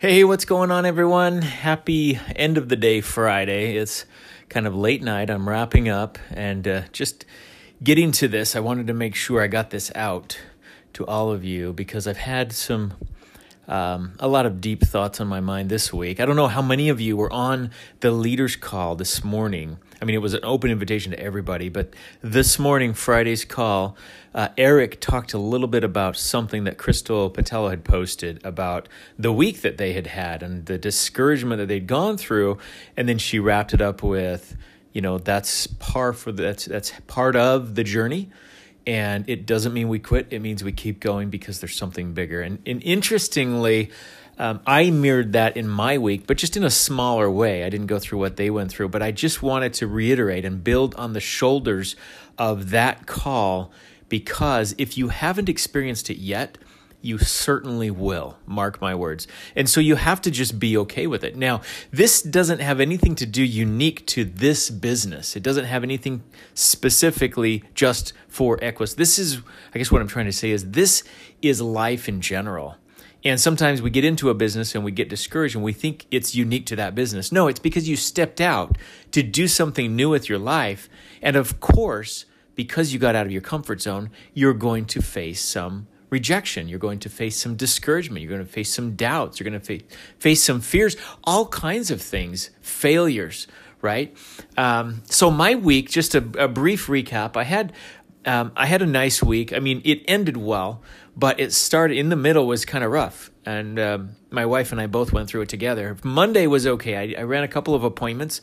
Hey, what's going on, everyone? Happy end of the day Friday. It's kind of late night. I'm wrapping up and uh, just getting to this. I wanted to make sure I got this out to all of you because I've had some um, a lot of deep thoughts on my mind this week. I don't know how many of you were on the leaders' call this morning. I mean, it was an open invitation to everybody, but this morning, Friday's call, uh, Eric talked a little bit about something that Crystal Patello had posted about the week that they had had and the discouragement that they'd gone through, and then she wrapped it up with, you know, that's par for the, that's that's part of the journey and it doesn't mean we quit. It means we keep going because there's something bigger. And, and interestingly um, i mirrored that in my week but just in a smaller way. I didn't go through what they went through but i just wanted to reiterate and build on the shoulders of that call because if you haven't experienced it yet you certainly will, mark my words. And so you have to just be okay with it. Now, this doesn't have anything to do unique to this business. It doesn't have anything specifically just for Equis. This is, I guess what I'm trying to say is this is life in general. And sometimes we get into a business and we get discouraged and we think it's unique to that business. No, it's because you stepped out to do something new with your life. And of course, because you got out of your comfort zone, you're going to face some rejection. You're going to face some discouragement. You're going to face some doubts. You're going to fa- face some fears, all kinds of things, failures, right? Um, so my week, just a, a brief recap. I had um, I had a nice week. I mean, it ended well, but it started in the middle was kind of rough, and um, my wife and I both went through it together. Monday was okay. I, I ran a couple of appointments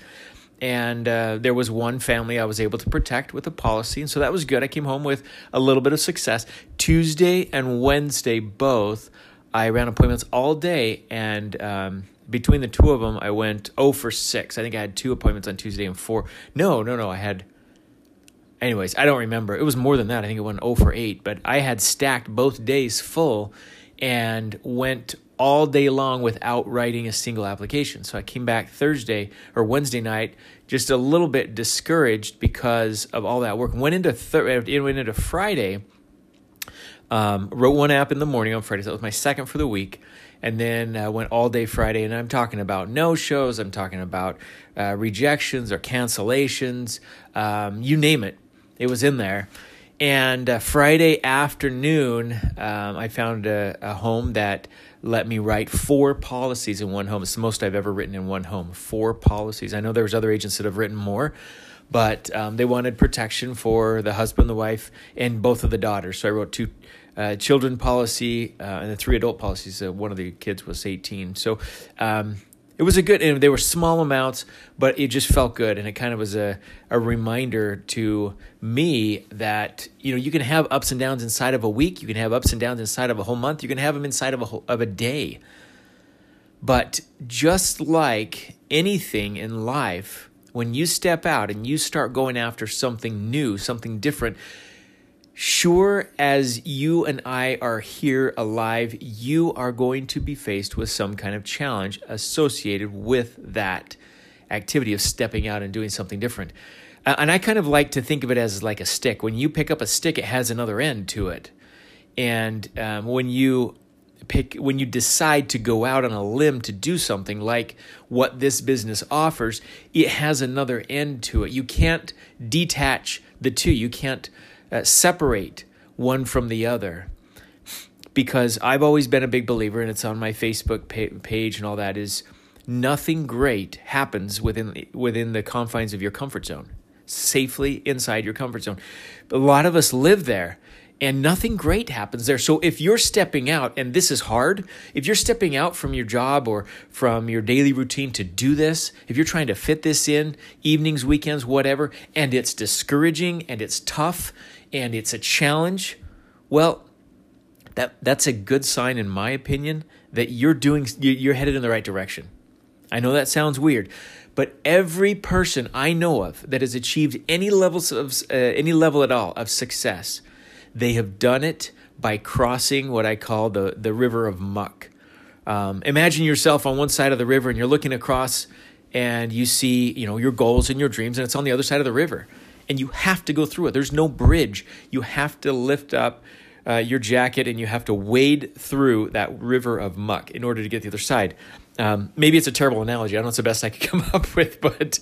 and uh, there was one family I was able to protect with a policy, and so that was good. I came home with a little bit of success. Tuesday and Wednesday both, I ran appointments all day, and um, between the two of them, I went 0 for 6. I think I had two appointments on Tuesday and four. No, no, no. I had. Anyways, I don't remember. It was more than that. I think it went 0 for 8, but I had stacked both days full and went all day long without writing a single application. So I came back Thursday or Wednesday night just a little bit discouraged because of all that work. Went into thir- went into Friday. Um, wrote one app in the morning on Friday. So that was my second for the week, and then uh, went all day Friday. And I'm talking about no shows. I'm talking about uh, rejections or cancellations. Um, you name it, it was in there. And uh, Friday afternoon, um, I found a, a, home that let me write four policies in one home. It's the most I've ever written in one home. Four policies. I know there was other agents that have written more, but um, they wanted protection for the husband, the wife, and both of the daughters. So I wrote two uh, children policy uh, and the three adult policies. Uh, one of the kids was 18. So um, it was a good and they were small amounts but it just felt good and it kind of was a, a reminder to me that you know you can have ups and downs inside of a week you can have ups and downs inside of a whole month you can have them inside of a whole, of a day. But just like anything in life when you step out and you start going after something new something different Sure as you and I are here alive, you are going to be faced with some kind of challenge associated with that activity of stepping out and doing something different. And I kind of like to think of it as like a stick. When you pick up a stick, it has another end to it. And um, when you pick, when you decide to go out on a limb to do something like what this business offers, it has another end to it. You can't detach the two. You can't uh, separate one from the other because I've always been a big believer, and it's on my Facebook page and all that. Is nothing great happens within within the confines of your comfort zone, safely inside your comfort zone. A lot of us live there, and nothing great happens there. So if you're stepping out, and this is hard, if you're stepping out from your job or from your daily routine to do this, if you're trying to fit this in, evenings, weekends, whatever, and it's discouraging and it's tough and it's a challenge, well, that that's a good sign in my opinion that you're doing you're headed in the right direction. I know that sounds weird, but every person I know of that has achieved any levels of uh, any level at all of success, they have done it by crossing what I call the the river of muck. Um, imagine yourself on one side of the river and you're looking across and you see you know your goals and your dreams and it's on the other side of the river and you have to go through it. There's no bridge. You have to lift up uh, your jacket and you have to wade through that river of muck in order to get to the other side. Um, maybe it's a terrible analogy. I don't know it's the best I could come up with, but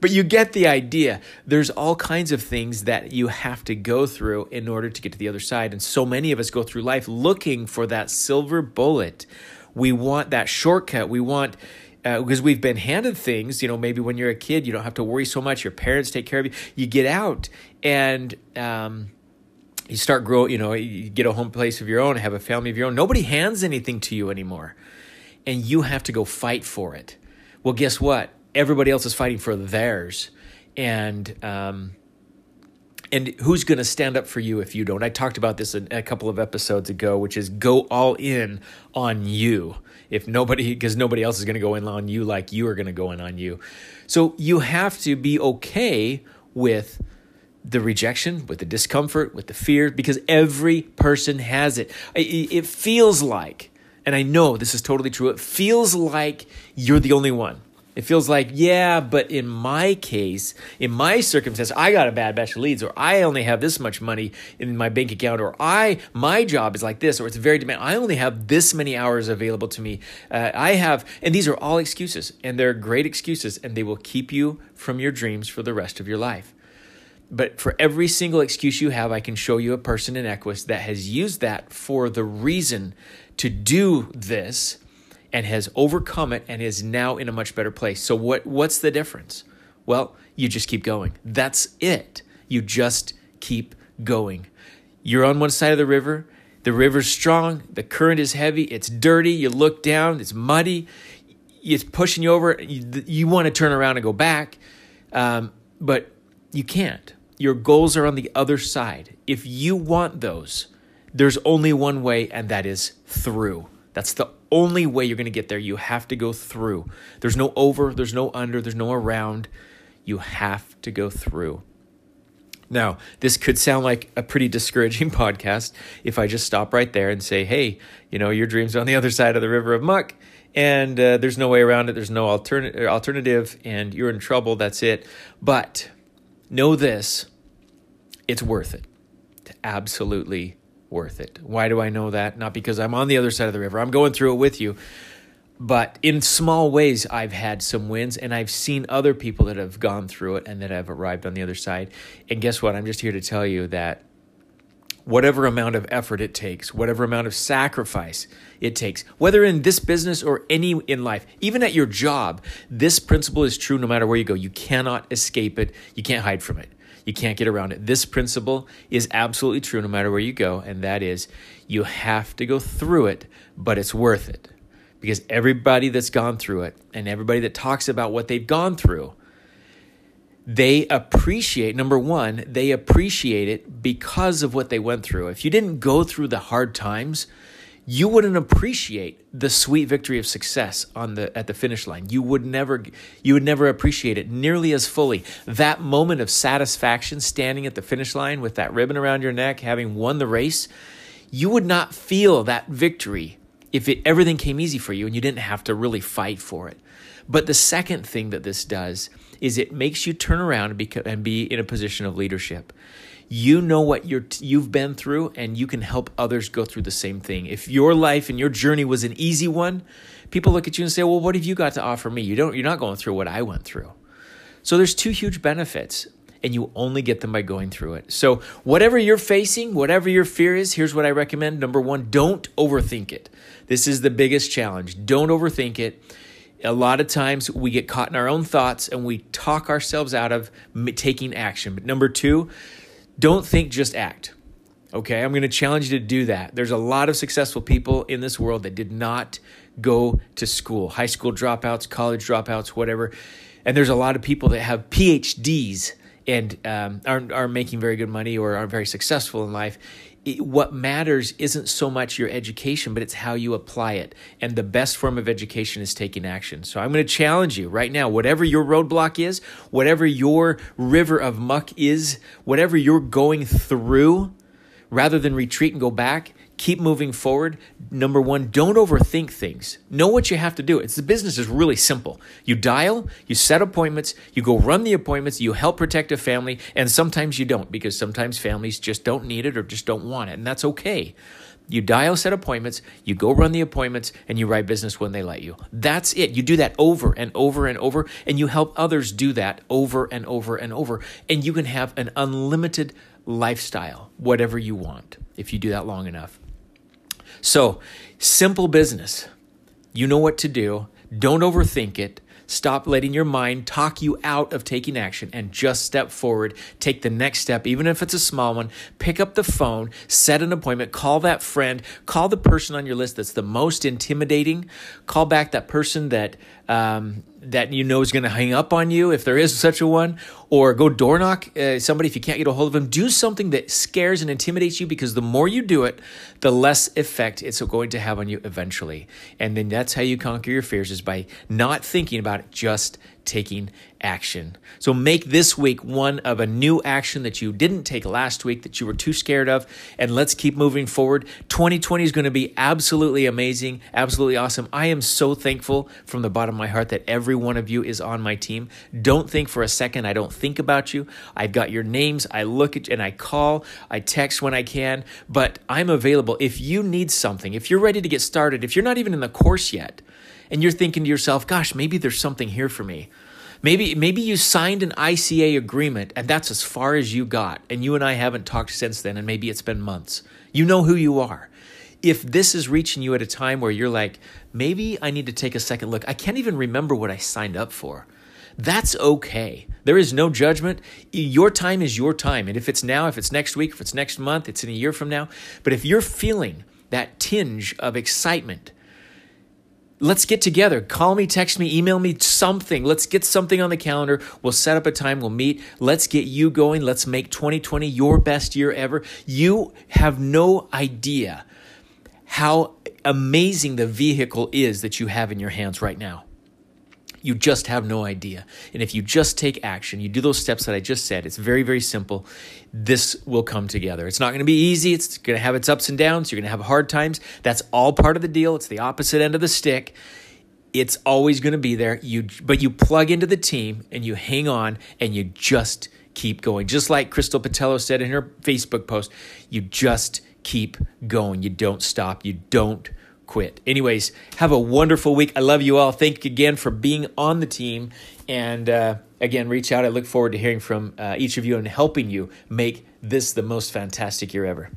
but you get the idea. There's all kinds of things that you have to go through in order to get to the other side. And so many of us go through life looking for that silver bullet. We want that shortcut. We want uh, because we've been handed things, you know, maybe when you're a kid, you don't have to worry so much. Your parents take care of you. You get out and um, you start grow, you know, you get a home place of your own, have a family of your own. Nobody hands anything to you anymore, and you have to go fight for it. Well, guess what? Everybody else is fighting for theirs, and um, and who's going to stand up for you if you don't? I talked about this a, a couple of episodes ago, which is go all in on you. If nobody, because nobody else is going to go in on you like you are going to go in on you. So you have to be okay with the rejection, with the discomfort, with the fear, because every person has it. It feels like, and I know this is totally true, it feels like you're the only one. It feels like, yeah, but in my case, in my circumstance, I got a bad batch of leads, or I only have this much money in my bank account, or I my job is like this, or it's very demand. I only have this many hours available to me. Uh, I have, and these are all excuses, and they're great excuses, and they will keep you from your dreams for the rest of your life. But for every single excuse you have, I can show you a person in Equis that has used that for the reason to do this and has overcome it and is now in a much better place. So what what's the difference? Well, you just keep going. That's it. You just keep going. You're on one side of the river. The river's strong. The current is heavy. It's dirty. You look down. It's muddy. It's pushing you over. You, you want to turn around and go back, um, but you can't your goals are on the other side. If you want those, there's only one way, and that is through. That's the only way you're going to get there. You have to go through. There's no over, there's no under, there's no around. You have to go through. Now, this could sound like a pretty discouraging podcast if I just stop right there and say, hey, you know, your dream's are on the other side of the river of muck, and uh, there's no way around it, there's no alternative, alternative, and you're in trouble, that's it. But know this it's worth it. It's absolutely worth it. Why do I know that? Not because I'm on the other side of the river, I'm going through it with you. But in small ways, I've had some wins, and I've seen other people that have gone through it and that have arrived on the other side. And guess what? I'm just here to tell you that whatever amount of effort it takes, whatever amount of sacrifice it takes, whether in this business or any in life, even at your job, this principle is true no matter where you go. You cannot escape it, you can't hide from it. You can't get around it. This principle is absolutely true no matter where you go, and that is you have to go through it, but it's worth it. Because everybody that's gone through it and everybody that talks about what they've gone through, they appreciate, number one, they appreciate it because of what they went through. If you didn't go through the hard times, you wouldn't appreciate the sweet victory of success on the at the finish line. You would never you would never appreciate it nearly as fully. That moment of satisfaction standing at the finish line with that ribbon around your neck, having won the race, you would not feel that victory if it, everything came easy for you and you didn't have to really fight for it. But the second thing that this does is it makes you turn around and be, and be in a position of leadership you know what you're you've been through and you can help others go through the same thing. If your life and your journey was an easy one people look at you and say well what have you got to offer me? You don't you're not going through what i went through. So there's two huge benefits and you only get them by going through it. So whatever you're facing whatever your fear is here's what i recommend. Number one don't overthink it. This is the biggest challenge. Don't overthink it. A lot of times we get caught in our own thoughts and we talk ourselves out of taking action. But number two don't think, just act. Okay, I'm going to challenge you to do that. There's a lot of successful people in this world that did not go to school, high school dropouts, college dropouts, whatever. And there's a lot of people that have PhDs and um, aren't, are making very good money or aren't very successful in life it, what matters isn't so much your education, but it's how you apply it. And the best form of education is taking action. So I'm going to challenge you right now, whatever your roadblock is, whatever your river of muck is, whatever you're going through, rather than retreat and go back, keep moving forward. Number one, don't overthink things. Know what you have to do. It's the business is really simple. You dial, you set appointments, you go run the appointments, you help protect a family, and sometimes you don't because sometimes families just don't need it or just don't want it, and that's okay. You dial set appointments, you go run the appointments, and you write business when they let you. That's it. You do that over and over and over, and you help others do that over and over and over. And you can have an unlimited lifestyle, whatever you want, if you do that long enough. So, simple business. You know what to do. Don't overthink it. Stop letting your mind talk you out of taking action and just step forward. Take the next step, even if it's a small one. Pick up the phone, set an appointment, call that friend, call the person on your list that's the most intimidating. Call back that person that um, that you know is going to hang up on you if there is such a one, or go door knock uh, somebody if you can't get a hold of them. Do something that scares and intimidates you because the more you do it, the less effect it's going to have on you eventually. And then that's how you conquer your fears is by not thinking about it, just taking action. So make this week one of a new action that you didn't take last week that you were too scared of. And let's keep moving forward. 2020 is going to be absolutely amazing, absolutely awesome. I am so thankful from the bottom of my heart that every one of you is on my team. Don't think for a second I don't think about you. I've got your names. I look at you and I call, I text when I can, but I'm available. If you need something, if you're ready to get started, if you're not even in the course yet, and you're thinking to yourself, gosh, maybe there's something here for me. Maybe maybe you signed an ICA agreement and that's as far as you got and you and I haven't talked since then and maybe it's been months. You know who you are. If this is reaching you at a time where you're like, maybe I need to take a second look. I can't even remember what I signed up for. That's okay. There is no judgment. Your time is your time. And if it's now, if it's next week, if it's next month, it's in a year from now. But if you're feeling that tinge of excitement, Let's get together. Call me, text me, email me something. Let's get something on the calendar. We'll set up a time. We'll meet. Let's get you going. Let's make 2020 your best year ever. You have no idea how amazing the vehicle is that you have in your hands right now. You just have no idea. And if you just take action, you do those steps that I just said, it's very, very simple. This will come together. It's not going to be easy. It's going to have its ups and downs. You're going to have hard times. That's all part of the deal. It's the opposite end of the stick. It's always going to be there. You, but you plug into the team and you hang on and you just keep going. Just like Crystal Patello said in her Facebook post, you just keep going. You don't stop. You don't quit. Anyways, have a wonderful week. I love you all. Thank you again for being on the team. And uh, again, reach out. I look forward to hearing from uh, each of you and helping you make this the most fantastic year ever.